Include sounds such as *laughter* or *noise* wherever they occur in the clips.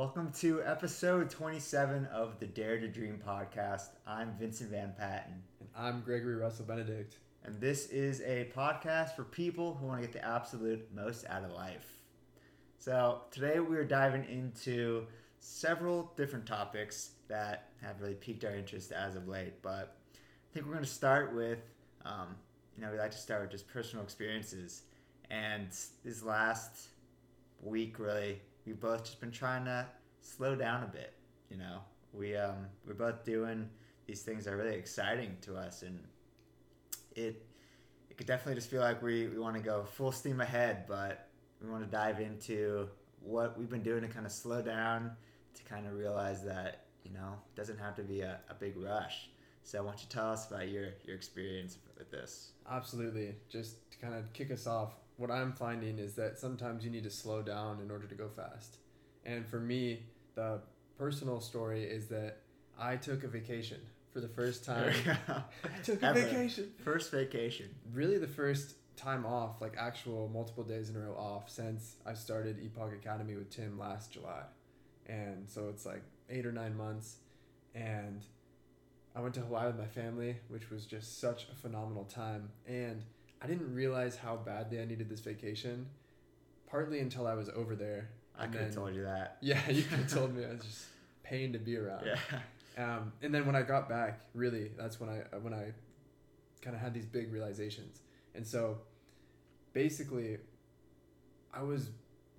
Welcome to episode 27 of the Dare to Dream podcast. I'm Vincent Van Patten. And I'm Gregory Russell Benedict. And this is a podcast for people who want to get the absolute most out of life. So, today we are diving into several different topics that have really piqued our interest as of late. But I think we're going to start with, um, you know, we like to start with just personal experiences. And this last week, really, we've both just been trying to slow down a bit. You know, we um, we're both doing these things that are really exciting to us, and it it could definitely just feel like we, we want to go full steam ahead, but we want to dive into what we've been doing to kind of slow down, to kind of realize that you know it doesn't have to be a, a big rush. So, why don't you tell us about your your experience with this? Absolutely. Just to kind of kick us off, what I'm finding is that sometimes you need to slow down in order to go fast. And for me, the personal story is that I took a vacation for the first time. *laughs* I took a Ever. vacation. First vacation. Really, the first time off, like actual multiple days in a row off, since I started Epoch Academy with Tim last July. And so it's like eight or nine months. And I went to Hawaii with my family, which was just such a phenomenal time. And I didn't realize how badly I needed this vacation, partly until I was over there. I could have told you that. *laughs* Yeah, you could have *laughs* told me I was just pain to be around. Yeah. Um, and then when I got back, really, that's when I when I kind of had these big realizations. And so, basically, I was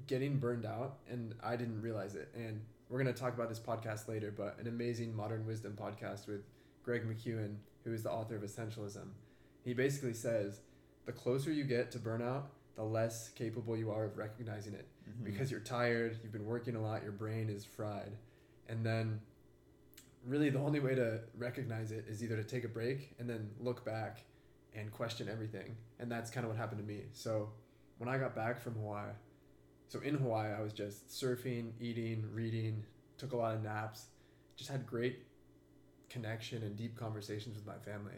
getting burned out, and I didn't realize it. And we're gonna talk about this podcast later, but an amazing modern wisdom podcast with Greg McKeown, who is the author of Essentialism. He basically says, the closer you get to burnout, the less capable you are of recognizing it Mhm. because you're tired, you've been working a lot, your brain is fried. And then really the only way to recognize it is either to take a break and then look back and question everything. And that's kind of what happened to me. So when I got back from Hawaii, so in Hawaii, I was just surfing, eating, reading, took a lot of naps, just had great connection and deep conversations with my family.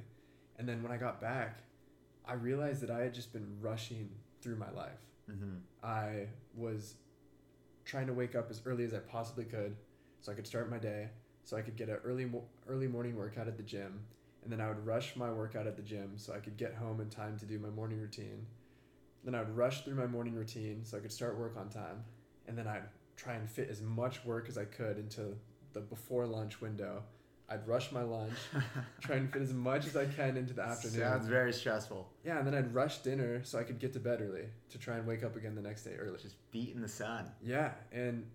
And then when I got back, I realized that I had just been rushing through my life. Mhm. I was trying to wake up as early as I possibly could so I could start my day, so I could get an early mo- early morning workout at the gym, and then I would rush my workout at the gym so I could get home in time to do my morning routine. Then I would rush through my morning routine so I could start work on time, and then I'd try and fit as much work as I could into the before lunch window. I'd rush my lunch, *laughs* try and fit as much as I can into the afternoon. Sounds very stressful. Yeah, and then I'd rush dinner so I could get to bed early to try and wake up again the next day early. Just beating the sun. Yeah, and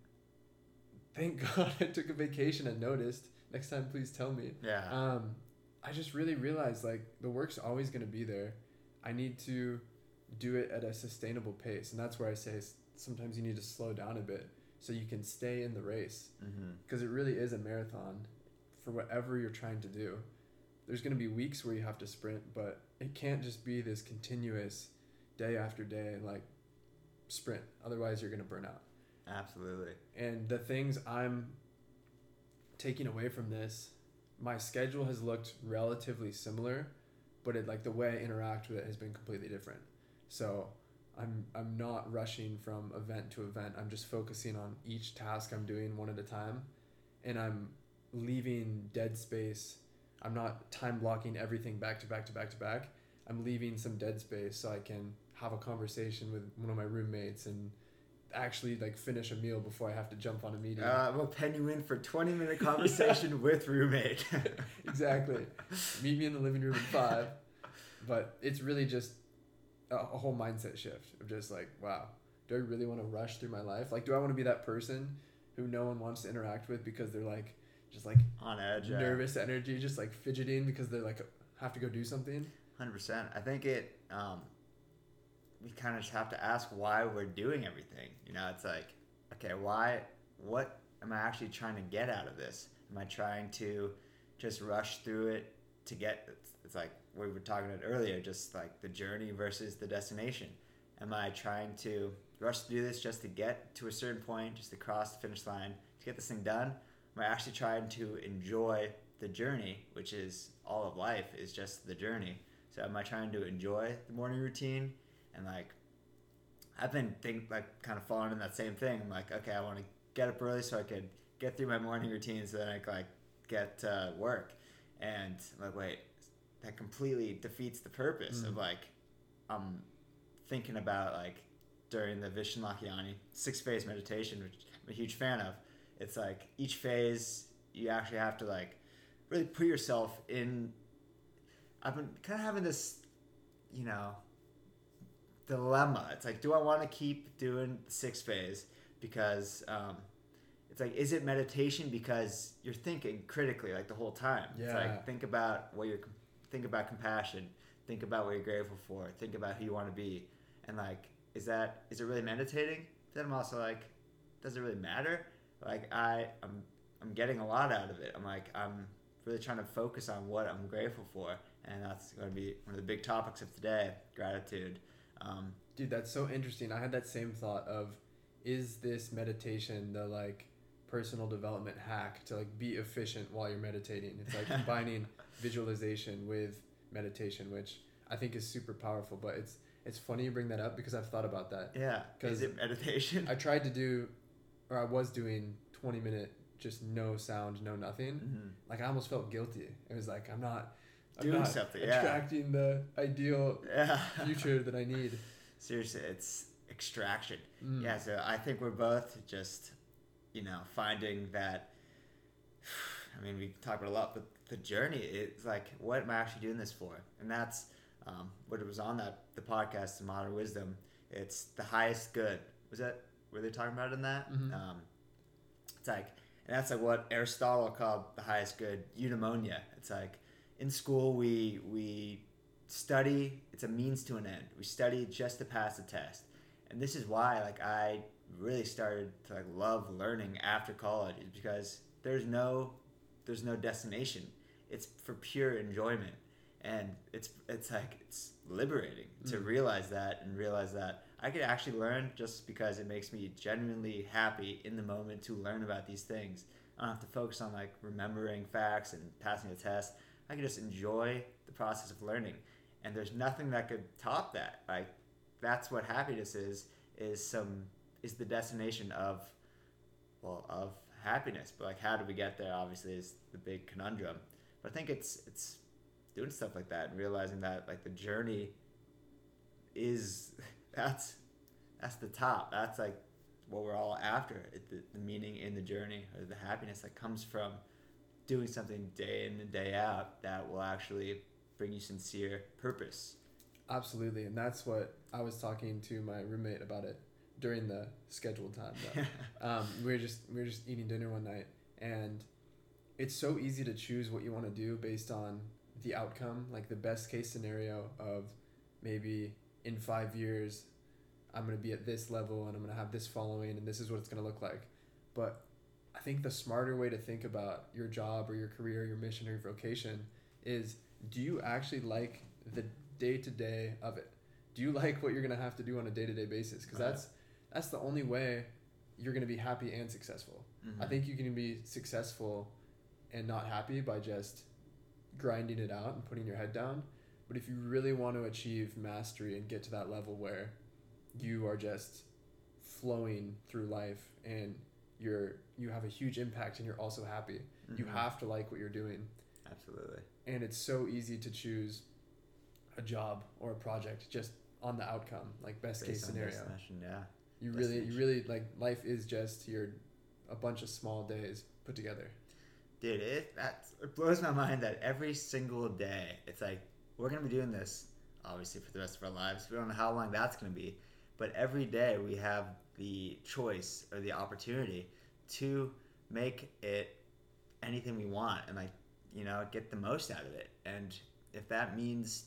thank *laughs* God I took a vacation and noticed. Next time, please tell me. Yeah. Um, I just really realized like the work's always going to be there. I need to do it at a sustainable pace, and that's where I say sometimes you need to slow down a bit so you can stay in the race mm-hmm. because it really is a marathon for whatever you're trying to do. There's going to be weeks where you have to sprint, but it can't just be this continuous day after day like sprint. Otherwise, you're going to burn out. Absolutely. And the things I'm taking away from this, my schedule has looked relatively similar, but it like the way I interact with it has been completely different. So I'm I'm not rushing from event to event. I'm just focusing on each task I'm doing one at a time, and I'm leaving dead space. I'm not time blocking everything back to back to back to back. I'm leaving some dead space so I can have a conversation with one of my roommates and actually like finish a meal before I have to jump on a meeting. Uh, we'll pen you in for 20 minute *laughs* *laughs* conversation with roommate. *laughs* exactly. Meet me in the living room at five. But it's really just a, a whole mindset shift of just like, wow, do I really want to rush through my life? Like, do I want to be that person who no one wants to interact with because they're like, just like On edge. yeah. nervous energy, just like fidgeting because they're like have to go do something? Hundred percent. I think it. Um, we kind of just have to ask why we're doing everything. You know, it's like, okay, why? What am I actually trying to get out of this? Am I trying to just rush through it to get? It's, it's like we were talking about earlier, just like the journey versus the destination. Am I trying to rush through this just to get to a certain point, just to cross the finish line, to get this thing done? Am I actually trying to enjoy the journey, which is all of life, is just the journey? So am I trying to enjoy the morning routine and like I've been think like kind of falling in that same thing. I'm like, okay, I want to get up early so I could get through my morning routine so then I could like get to work. And I'm like, wait, that completely defeats the purpose Mm. of like I'm thinking about like during the Vishen Lakhiani six phase meditation, which I'm a huge fan of. It's like each phase you actually have to like really put yourself in. I've been kind of having this, you know, dilemma. It's like, do I want to keep doing the six phase because um, it's like, is it meditation because you're thinking critically like the whole time? It's Yeah. like think about what you're think about compassion, think about what you're grateful for, think about who you want to be, and like, is that is it really meditating? Then I'm also like, does it really matter? Like I I'm I'm getting a lot out of it. I'm like I'm really trying to focus on what I'm grateful for, and that's going to be one of the big topics of today: gratitude. Um, Dude, that's so interesting. I had that same thought of is this meditation the like personal development hack to like be efficient while you're meditating? It's like *laughs* combining visualization with meditation, which I think is super powerful, but it's it's funny you bring that up because I've thought about that. yeah, 'Cause is it meditation? I tried to do or I was doing 20 minute just no sound, no nothing. Mhm. Like I almost felt guilty. It was like I'm not I'm Doing not something, yeah. attracting the ideal Yeah. future that I need. *laughs* Seriously, it's extraction. Mm. Yeah, so I think we're both just, you know, finding that. *sighs* I mean, we talk about a lot, but the journey is like, what am I actually doing this for? And that's um, what it was on that the podcast, the Modern Wisdom. It's the highest good. Was that were they talking about it in that? Mhm. Um, it's like, and that's like what Aristotle called the highest good, eudaimonia. It's like in school we we study. It's a means to an end. We study just to pass a test, and this is why like I really started to like love learning after college is because there's no there's no destination. It's for pure enjoyment, and it's it's like it's liberating to Mm. realize that and realize that I could actually learn just because it makes me genuinely happy in the moment to learn about these things. I don't have to focus on like remembering facts and passing a test. I can just enjoy the process of learning, and there's nothing that could top that. Like that's what happiness is is some is the destination of well of happiness but like how do we get there obviously is the big conundrum but i think it's it's doing stuff like that and realizing that like the journey is that's that's the top that's like what we're all after it, the, the meaning in the journey or the happiness that comes from doing something day in and day out that will actually bring you sincere purpose Absolutely, and that's what I was talking to my roommate about it during the scheduled time. Though. *laughs* um, we were just we were just eating dinner one night, and it's so easy to choose what you want to do based on the outcome, like the best case scenario of maybe in five years, I'm gonna be at this level and I'm gonna have this following, and this is what it's gonna look like. But I think the smarter way to think about your job or your career, your mission or your vocation is: Do you actually like the day to day of it? Do you *laughs* like what you're gonna have to do on a day to day basis? Because Right. that's that's the only way you're gonna be happy and successful. I Mhm. think you can be successful and not happy by just grinding it out and putting your head down. But if you really want to achieve mastery and get to that level where you are just flowing through life and you're you have a huge impact and you're also happy, you Mhm. have to like what you're doing. absolutely And it's so easy to choose a job or a project just on the outcome, like best case Based on scenario. destination, yeah You really, you really like life is just your a bunch of small days put together. Dude, it that it blows my mind that every single day it's like we're gonna be doing this obviously for the rest of our lives. We don't know how long that's gonna be, but every day we have the choice or the opportunity to make it anything we want and like you know get the most out of it. And if that means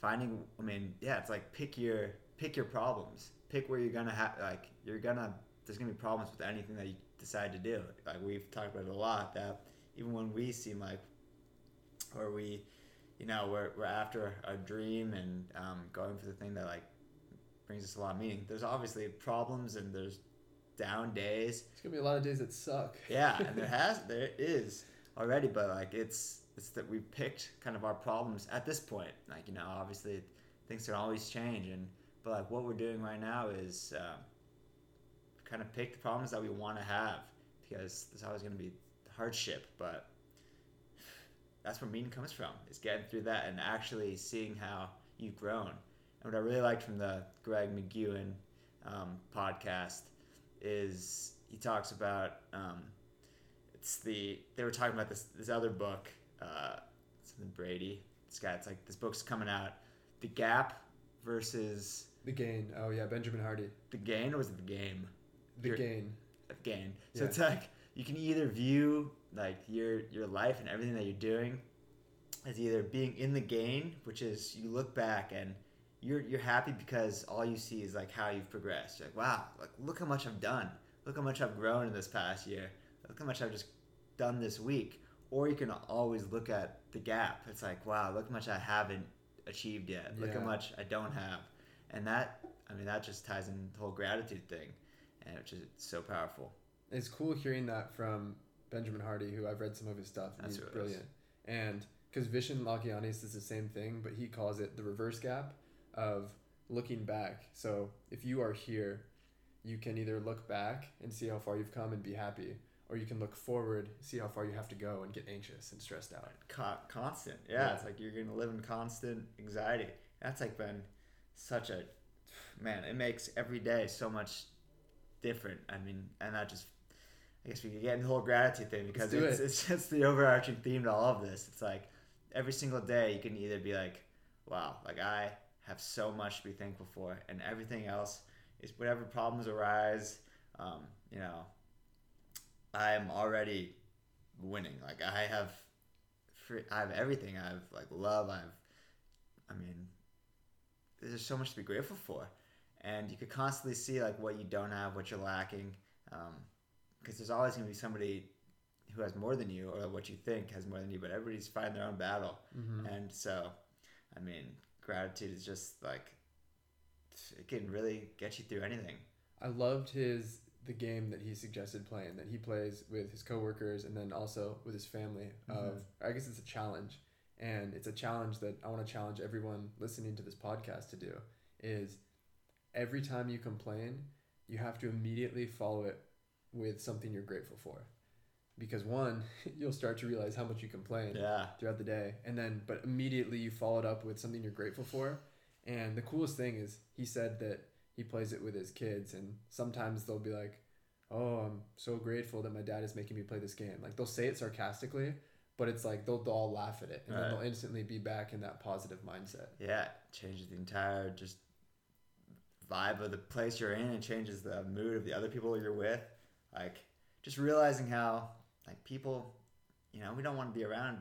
finding, I mean, yeah, it's like pick your pick your problems. Pick where you're gonna have like you're gonna there's gonna be problems with anything that you decide to do. Like we've talked about it a lot that even when we seem like, or we, you know, we're, we're after a dream and um, going for the thing that like brings us a lot of meaning. There's obviously problems and there's down days. It's gonna be a lot of days that suck. Yeah, and there *laughs* has there is already, but like it's it's that we picked kind of our problems at this point. Like you know, obviously things can always change, and but like what we're doing right now is. Um, kind of pick the problems that we want to have because there's always going to be hardship, but that's where meaning comes from is getting through that and actually seeing how you've grown. And what I really liked from the Greg McKeown um, podcast is he talks about um, it's the they were talking about this this other book uh, something Brady this guy it's like this book's coming out the gap versus The gain. Oh yeah, Benjamin Hardy. the gain or was it the game The gain. The gain. So Yeah. it's like you can either view like your your life and everything that you're doing is either being in the gain, which is you look back and you're you're happy because all you see is like how you've progressed. You're like, wow, like look how much I've done. Look how much I've grown in this past year. Look how much I've just done this week. Or you can always look at the gap. It's like, wow, look how much I haven't achieved yet. Look how much I don't have. And that I mean that just ties in the whole gratitude thing. And which is so powerful. It's cool hearing that from Benjamin Hardy, who I've read some of his stuff. That's he's it is. brilliant. And because Vishen Lakhiani's is the same thing, but he calls it the reverse gap of looking back. So if you are here, you can either look back and see how far you've come and be happy, or you can look forward, see how far you have to go and get anxious and stressed out. Con- constant. Yeah, Yeah. it's like you're gonna live in constant anxiety. That's like been such a man. It makes every day so much different. I mean, and that just I guess we could get into the whole gratitude thing because it's it. it's just the overarching theme to all of this. It's like every single day you can either be like, wow, like I have so much to be thankful for, and everything else is whatever problems arise. Um, you know, I am already winning. Like I have, free, I have everything. I have like love. I have, I mean, there's so much to be grateful for, and you could constantly see like what you don't have, what you're lacking, because there's always gonna be somebody who has more than you, or what you think has more than you. But everybody's fighting their own battle, Mm-hmm. and so, I mean, gratitude is just like it can really get you through anything. I loved his the game that he suggested playing that he plays with his coworkers and then also with his family. Of I guess it's a challenge, and it's a challenge that I want to challenge everyone listening to this podcast to do. Is every time you complain, you have to immediately follow it with something you're grateful for, because one, *laughs* you'll start to realize how much you complain Yeah. throughout the day. And then but immediately you follow it up with something you're grateful for. And the coolest thing is he said that he plays it with his kids. And sometimes they'll be like oh i'm so grateful that my dad is making me play this game. Like they'll say it sarcastically but it's like they'll, they'll all laugh at it. And then they'll instantly be back in that positive mindset. Yeah, changes the entire just vibe of the place you're in and changes the mood of the other people you're with. Like just realizing how like people, you know, we don't want to be around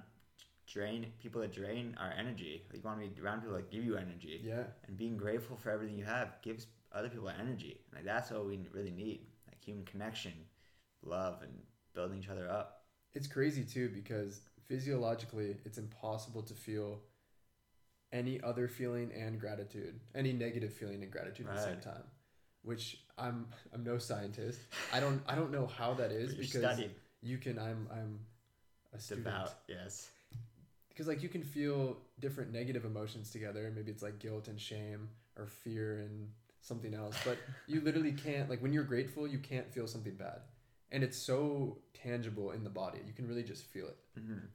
drain people that drain our energy. Like, you want to be around people that give you energy. yeah And being grateful for everything you have gives other people energy. Like that's what we really need. Like human connection, love and building each other up. it's crazy too because physiologically it's impossible to feel any other feeling and gratitude any negative feeling and gratitude at the same time which i'm i'm no scientist. I don't i don't know how that is *laughs* because studying. you can i'm i'm a student. About yes. because like you can feel different negative emotions together. Maybe it's like guilt and shame or fear and something else but *laughs* you literally can't like when you're grateful you can't feel something bad. And it's so tangible in the body. You can really just feel it. Hmm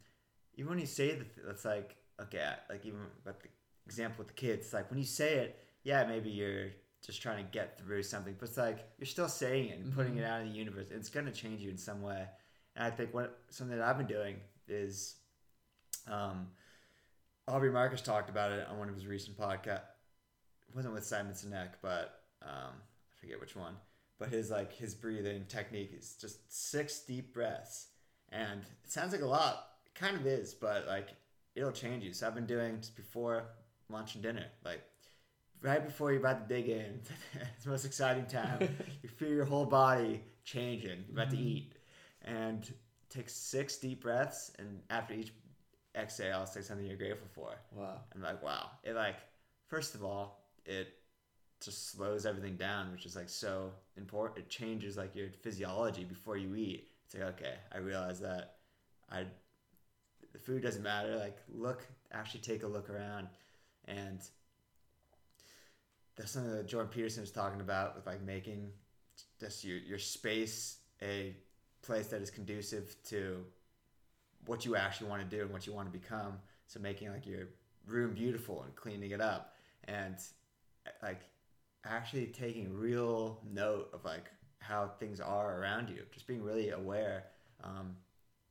Even when you say that, it's like okay, like even with the example with the kids, like when you say it, yeah, maybe you're just trying to get through something, but it's like you're still saying it and putting Mhm. it out in the universe. It's gonna change you in some way, and I think what something that I've been doing is, um, Aubrey Marcus talked about it on one of his recent podcasts. It wasn't with Simon Sinek, but um, I forget which one. But his like his breathing technique is just six deep breaths, and it sounds like a lot. It kind of is, but like it'll change you. So I've been doing just before lunch and dinner, like right before you're about to dig in. *laughs* it's the most exciting time. you feel your whole body changing. You're about to Mhm. eat, and take six deep breaths, and after each exhale, say something you're grateful for. wow I'm like, wow. It like, first of all, it just slows everything down, which is like so important. It changes like your physiology before you eat. It's like, okay, I realize that I, the food doesn't matter. Like, look, actually take a look around. And that's something that Jordan Peterson was talking about with like making just your your space a place that is conducive to what you actually want to do and what you want to become. So making like your room beautiful and cleaning it up and like actually taking real note of like how things are around you, just being really aware um,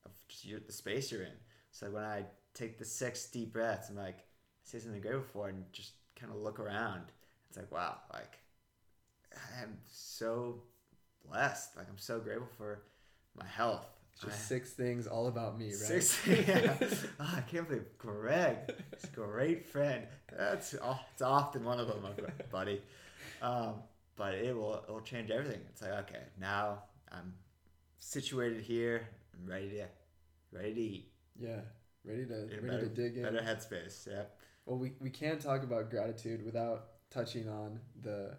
of just your, the space you're in. So when I take the six deep breaths, I'm like, say something grateful for, and just kind of look around. It's like, wow, like I'm so blessed. Like I'm so grateful for my health. Just I- six things all about me, right? Six, *laughs* yeah. Oh, *laughs* I can't believe Greg, this great friend. That's oh, it's often one of them, buddy. Um, but it will it will change everything. It's like okay, now I'm situated here. I'm ready to ready to eat. yeah. Ready to In ready better, to dig in. better headspace. Yeah. Well, we, we can't talk about gratitude without touching on the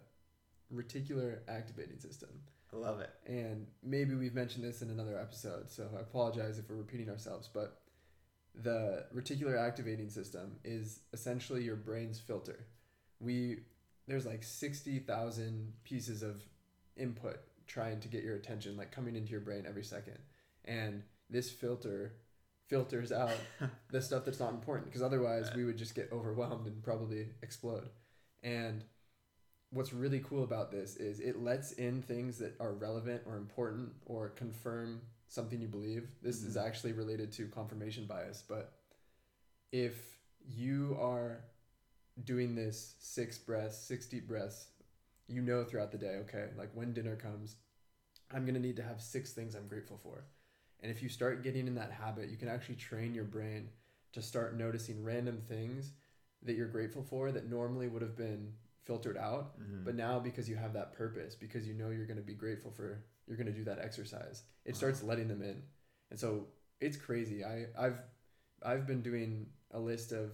reticular activating system. I love it. And maybe we've mentioned this in another episode, so I apologize if we're repeating ourselves, but the reticular activating system is essentially your brain's filter. We there's like 60,000 pieces of input trying to get your attention like coming into your brain every second. And this filter filters out *laughs* the stuff that's not important because otherwise we would just get overwhelmed and probably explode. And what's really cool about this is it lets in things that are relevant or important or confirm something you believe. This is Mhm. actually related to confirmation bias, but if you are doing this six breaths, six deep breaths, you know throughout the day, okay, like when dinner comes, I'm going to need to have six things I'm grateful for. And if you start getting in that habit, you can actually train your brain to start noticing random things that you're grateful for that normally would have been filtered out. Mhm. But now, because you have that purpose, because you know you're going to be grateful for, you're going to do that exercise. It starts letting them in, and so it's crazy. I I've I've been doing a list of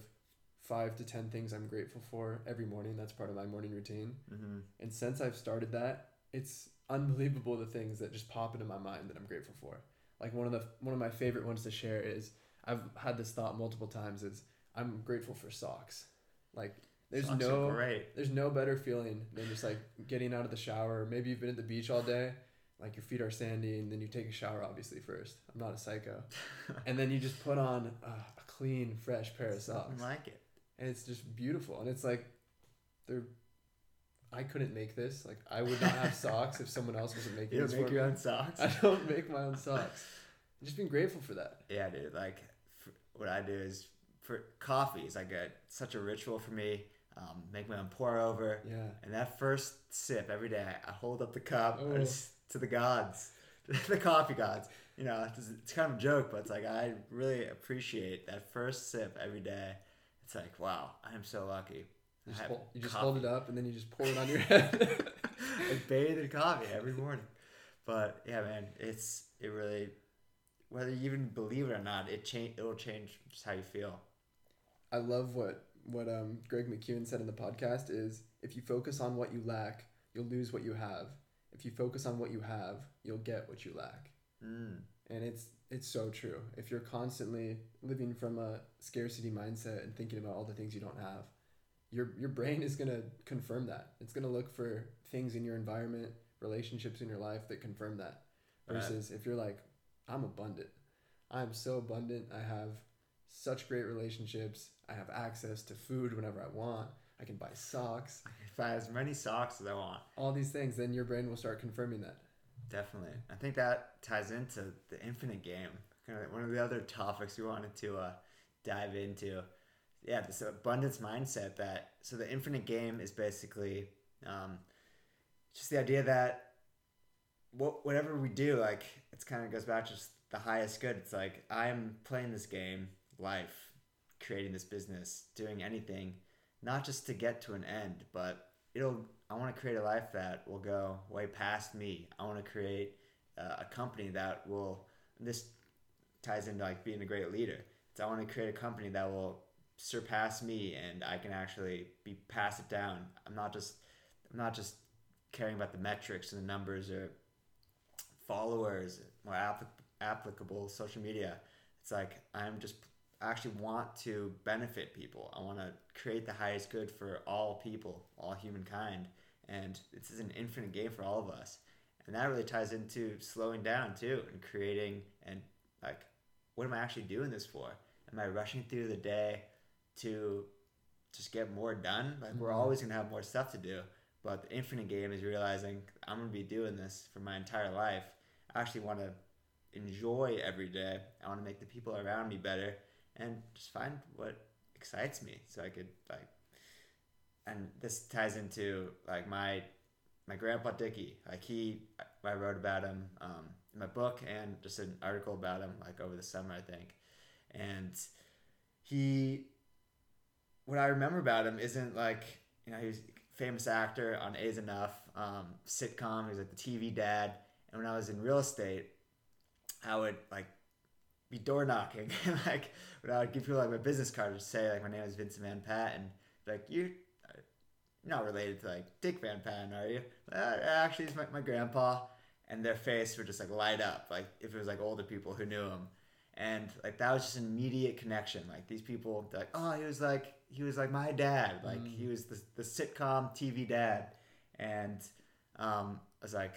five to ten things I'm grateful for every morning. That's part of my morning routine. Mhm. And since I've started that, it's unbelievable the things that just pop into my mind that I'm grateful for. Like one of the one of my favorite ones to share is I've had this thought multiple times is I'm grateful for socks. Like there's Socks no great. there's no better feeling than just like getting out of the shower. Maybe you've been at the beach all day, like your feet are sandy, and then you take a shower obviously first. I'm not a psycho. *laughs* And then you just put on uh, a clean, fresh pair of socks, like it. and it's just beautiful. And it's like they're. I couldn't make this. Like I would not have socks if someone else wasn't making You don't make your me. own socks. I don't make my own socks. I'm just being grateful for that. Yeah, dude. Like, what I do is for coffee is like a such a ritual for me. Um, make my own pour over, Yeah. and that first sip every day, I hold up the cup Oh. To the gods, *laughs* the coffee gods. You know, it's, it's kind of a joke, but it's like I really appreciate that first sip every day. It's like, wow, I am so lucky. You just, hold, you just hold it up and then you just pour it on your *laughs* head. I bathe in coffee every morning. But yeah, man, it's it really whether you even believe it or not, it change it'll change just how you feel. I love what what um, Greg McKeown said in the podcast is if you focus on what you lack, you'll lose what you have. If you focus on what you have, you'll get what you lack. Mm. And it's it's so true. If you're constantly living from a scarcity mindset and thinking about all the things you don't have, your your brain is gonna confirm that. It's gonna look for things in your environment, relationships in your life that confirm that. Right. Versus if you're like, I'm abundant. I'm so abundant. I have such great relationships. I have access to food whenever I want. I can buy socks. I can buy as many socks as I want. All these things, then your brain will start confirming that. Definitely. I think that ties into the infinite game. Kind of one of the other topics we wanted to uh, dive into. Yeah, this abundance mindset that so the infinite game is basically um, just the idea that what whatever we do, like it's kind of goes back to just the highest good. It's like I'm playing this game, life, creating this business, doing anything, not just to get to an end, but it'll I want to create a life that will go way past me. I want to create uh, a company that will. This ties into like being a great leader. It's I want to create a company that will surpass me, and I can actually be pass it down. I'm not just I'm not just caring about the metrics and the numbers or followers or applic- applicable social media. It's like I'm just I actually want to benefit people. I want to create the highest good for all people, all humankind, and this is an infinite game for all of us. and that really ties into slowing down too and creating and like what am i actually doing this for am i rushing through the day to just get more done like we're Mhm. always going to have more stuff to do but the infinite game is realizing i'm going to be doing this for my entire life i actually want to enjoy every day i want to make the people around me better and just find what excites me so i could like and this ties into like my my grandpa Dickie. Like he, I wrote about him um, in my book and just an article about him like over the summer, I think. And he, what I remember about him isn't like you know he was a famous actor on Eight Is Enough um, sitcom. He was like the TV dad. And when I was in real estate, I would like be door knocking *laughs* and like when I would give people like my business card to say like my name is Vincent Van Patten. Like you you're not related to like Dick Van Patten, are you? Uh, actually, it's my, my grandpa. And their face would just like light up, like if it was like older people who knew him. And like that was just an immediate connection. Like these people, like, oh, he was like he was like my dad. Like Mm. he was the, the sitcom TV dad. And um, I was like,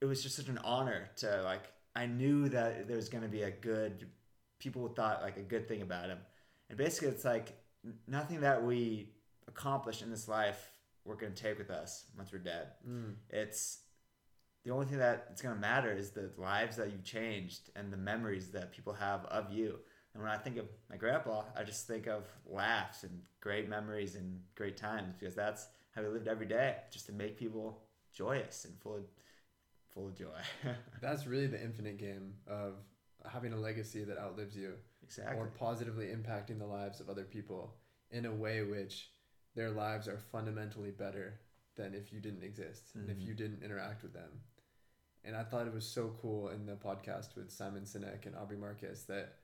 it was just such an honor to like. I knew that there was going to be a good. People thought like a good thing about him, and basically, it's like nothing that we accomplish in this life we're going to take with us once we're dead. Mm. It's the only thing that it's going to matter is the lives that you've changed and the memories that people have of you. And when I think of my grandpa, I just think of laughs and great memories and great times because that's how he lived every day, just to make people joyous and full of, full of joy. *laughs* That's really the infinite game of having a legacy that outlives you exactly. or positively impacting the lives of other people in a way which their lives are fundamentally better than if you didn't exist and if Mhm. you didn't interact with them. And I thought it was so cool in the podcast with Simon Sinek and Aubrey Marcus that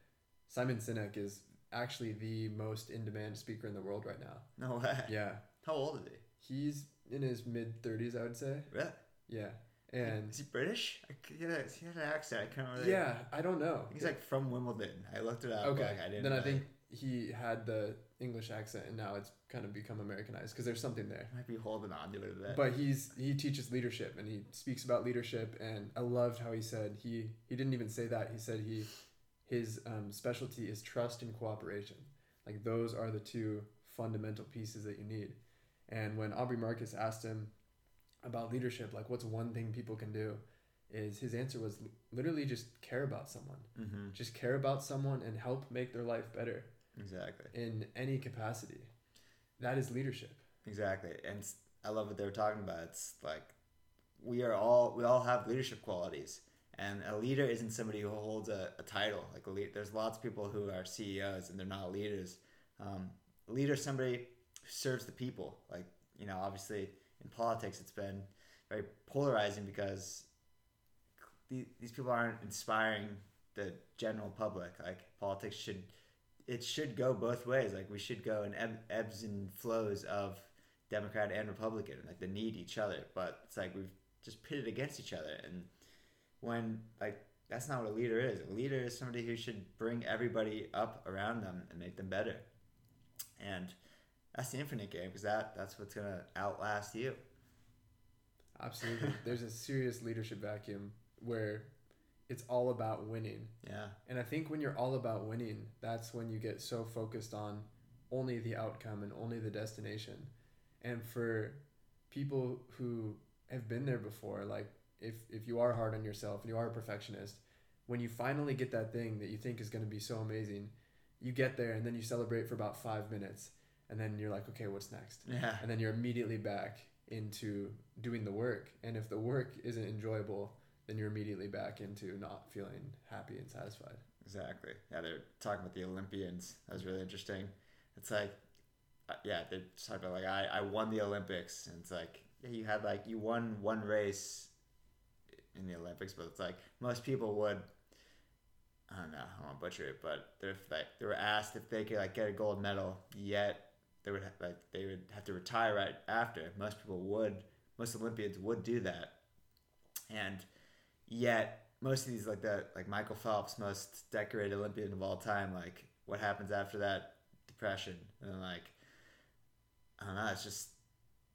Simon Sinek is actually the most in demand speaker in the world right now. No way. Yeah. How old is he? He's in his mid 30s, I would say. Really? Yeah. And is he British? He had, a, he had an accent. I can't really. yeah, I don't know. He's like from Wimbledon. I looked it up. Okay. Like, I didn't. then I think he had the English accent and now it's kind of become Americanized because there's something there. might be holding on to it a bit. But he's he teaches leadership and he speaks about leadership and I loved how he said he he didn't even say that he said he his um, specialty is trust and cooperation like those are the two fundamental pieces that you need and when Aubrey Marcus asked him about leadership like what's one thing people can do is his answer was literally just care about someone mm-hmm. just care about someone and help make their life better exactly, in any capacity that is leadership exactly, and I love what they were talking about. It's like we are all we all have leadership qualities, and a leader isn't somebody who holds a, a title. Like a lead, there's lots of people who are CEOs and they're not leaders. Um, leader is somebody who serves the people. Like you know, obviously in politics, it's been very polarizing because the- these people aren't inspiring the general public. Like politics should, it should go both ways. Like we should go in eb- ebbs and flows of Democrat and Republican. Like they need each other, but it's like we've just pitted against each other. And when like that's not what a leader is. A leader is somebody who should bring everybody up around them and make them better. And that's the infinite game because that that's what's gonna outlast you. Absolutely. *laughs* There's a serious leadership vacuum where it's all about winning. Yeah. And I think when you're all about winning, that's when you get so focused on only the outcome and only the destination. And for people who have been there before, like if if you are hard on yourself and you are a perfectionist, when you finally get that thing that you think is going to be so amazing, you get there and then you celebrate for about 5 minutes and then you're like, "Okay, what's next?" Yeah. and then you're immediately back into doing the work and if the work isn't enjoyable then you're immediately back into not feeling happy and satisfied Exactly. Yeah, they're talking about the Olympians. That was really interesting. It's like, uh, yeah, they're talking about like I, I won the Olympics, and it's like yeah, you had like you won one race in the Olympics, but it's like most people would. I don't know. I don't want to butcher it, but they're like they were asked if they could like get a gold medal, yet they would ha- like they would have to retire right after. Most people would. Most Olympians would do that, and yet most of these like the like Michael Phelps, most decorated Olympian of all time, like what happens after that depression and like I don't know, it's just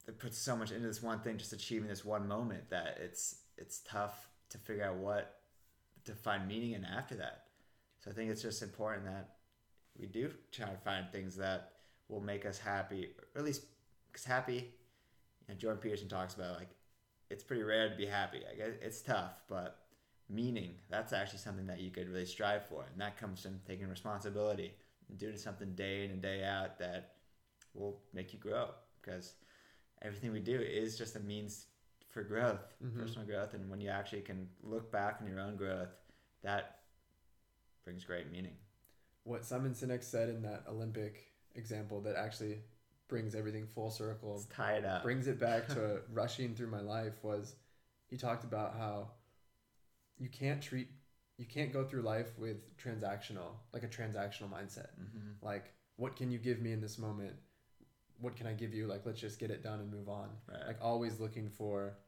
they put so much into this one thing, just achieving this one moment that it's it's tough to figure out what to find meaning in after that. So I think it's just important that we do try to find things that will make us happy, or at least because happy. You know, Jordan Peterson talks about like it's pretty rare to be happy. I guess it's tough, but meaning that's actually something that you could really strive for, and that comes from taking responsibility and doing something day in and day out that will make you grow. Because everything we do is just a means for growth, Mhm. personal growth, and when you actually can look back on your own growth, that brings great meaning. What Simon Sinek said in that Olympic example that actually brings everything full circle, Let's tie it up. brings it back to *laughs* rushing through my life was he talked about how you can't treat you can't go through life with transactional like a transactional mindset. Hmm like what can you give me in this moment? What can i give you? Like let's just get it done and move on. Right. like always looking for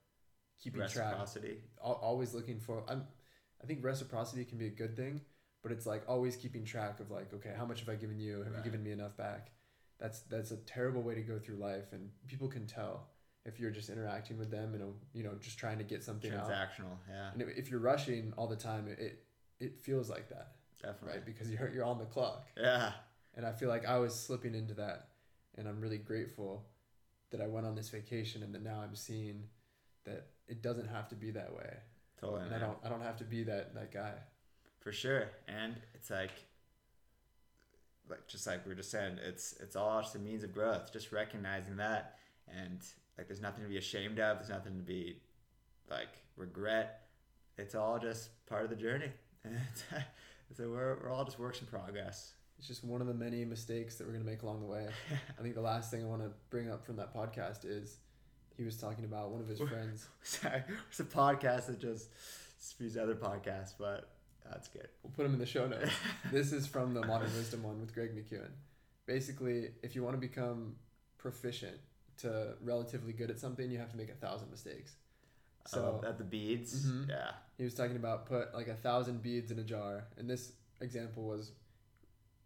keeping track. Reciprocity. always looking for I'm, i think reciprocity can be a good thing but it's like always keeping track of like okay how much have i given you have Right. you given me enough back that's that's a terrible way to go through life and people can tell if you're just interacting with them and you know just trying to get something out Transactional. Yeah, and if you're rushing all the time it it feels like that definitely. right because you're you're on the clock Yeah. and i feel like i was slipping into that and i'm really grateful that i went on this vacation and that now i'm seeing that it doesn't have to be that way Totally. and I don't I don't have to be that that guy. For sure. And it's like like just like we are just saying, it's it's all just a means of growth. Just recognizing that and like there's nothing to be ashamed of, there's nothing to be like regret. It's all just part of the journey. And *laughs* so we're, we're all just works in progress. It's just one of the many mistakes that we're gonna make along the way. *laughs* I think the last thing I want to bring up from that podcast is he was talking about one of his friends. *laughs* Sorry, it's a podcast that just spews other podcasts, but that's good. We'll put them in the show notes. *laughs* this is from the Modern Wisdom one with Greg McKeown. Basically, if you want to become proficient to relatively good at something, you have to make a thousand mistakes. So So at the beads, Mhm. yeah, he was talking about put like a thousand beads in a jar, and this example was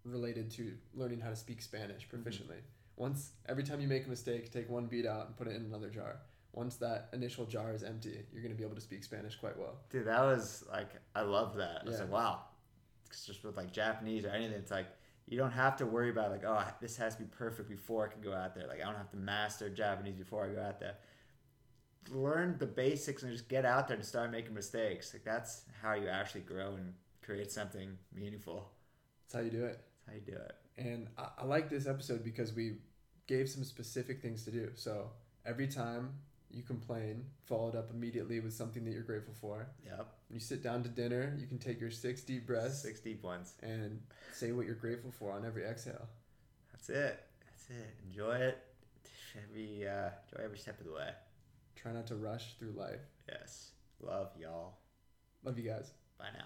related to learning how to speak Spanish proficiently. Once every time you make a mistake, take one bead out and put it in another jar. Once that initial jar is empty, you're going to be able to speak Spanish quite well. Dude, that was like I love that. I was Yeah. like, wow. It's just with like Japanese or anything, it's like you don't have to worry about like, oh, this has to be perfect before I can go out there. Like I don't have to master Japanese before I go out there. Learn the basics and just get out there and start making mistakes. Like that's how you actually grow and create something meaningful. That's how you do it. That's how you do it. And I, I like this episode because we gave some specific things to do. So every time you complain, follow it up immediately with something that you're grateful for. Yep. When you sit down to dinner, you can take your six deep breaths Six deep ones. and say what you're grateful for on every exhale. That's it. That's it. Enjoy it. Every uh, enjoy every step of the way. Try not to rush through life. Yes. Love y'all. Love you guys. Bye now.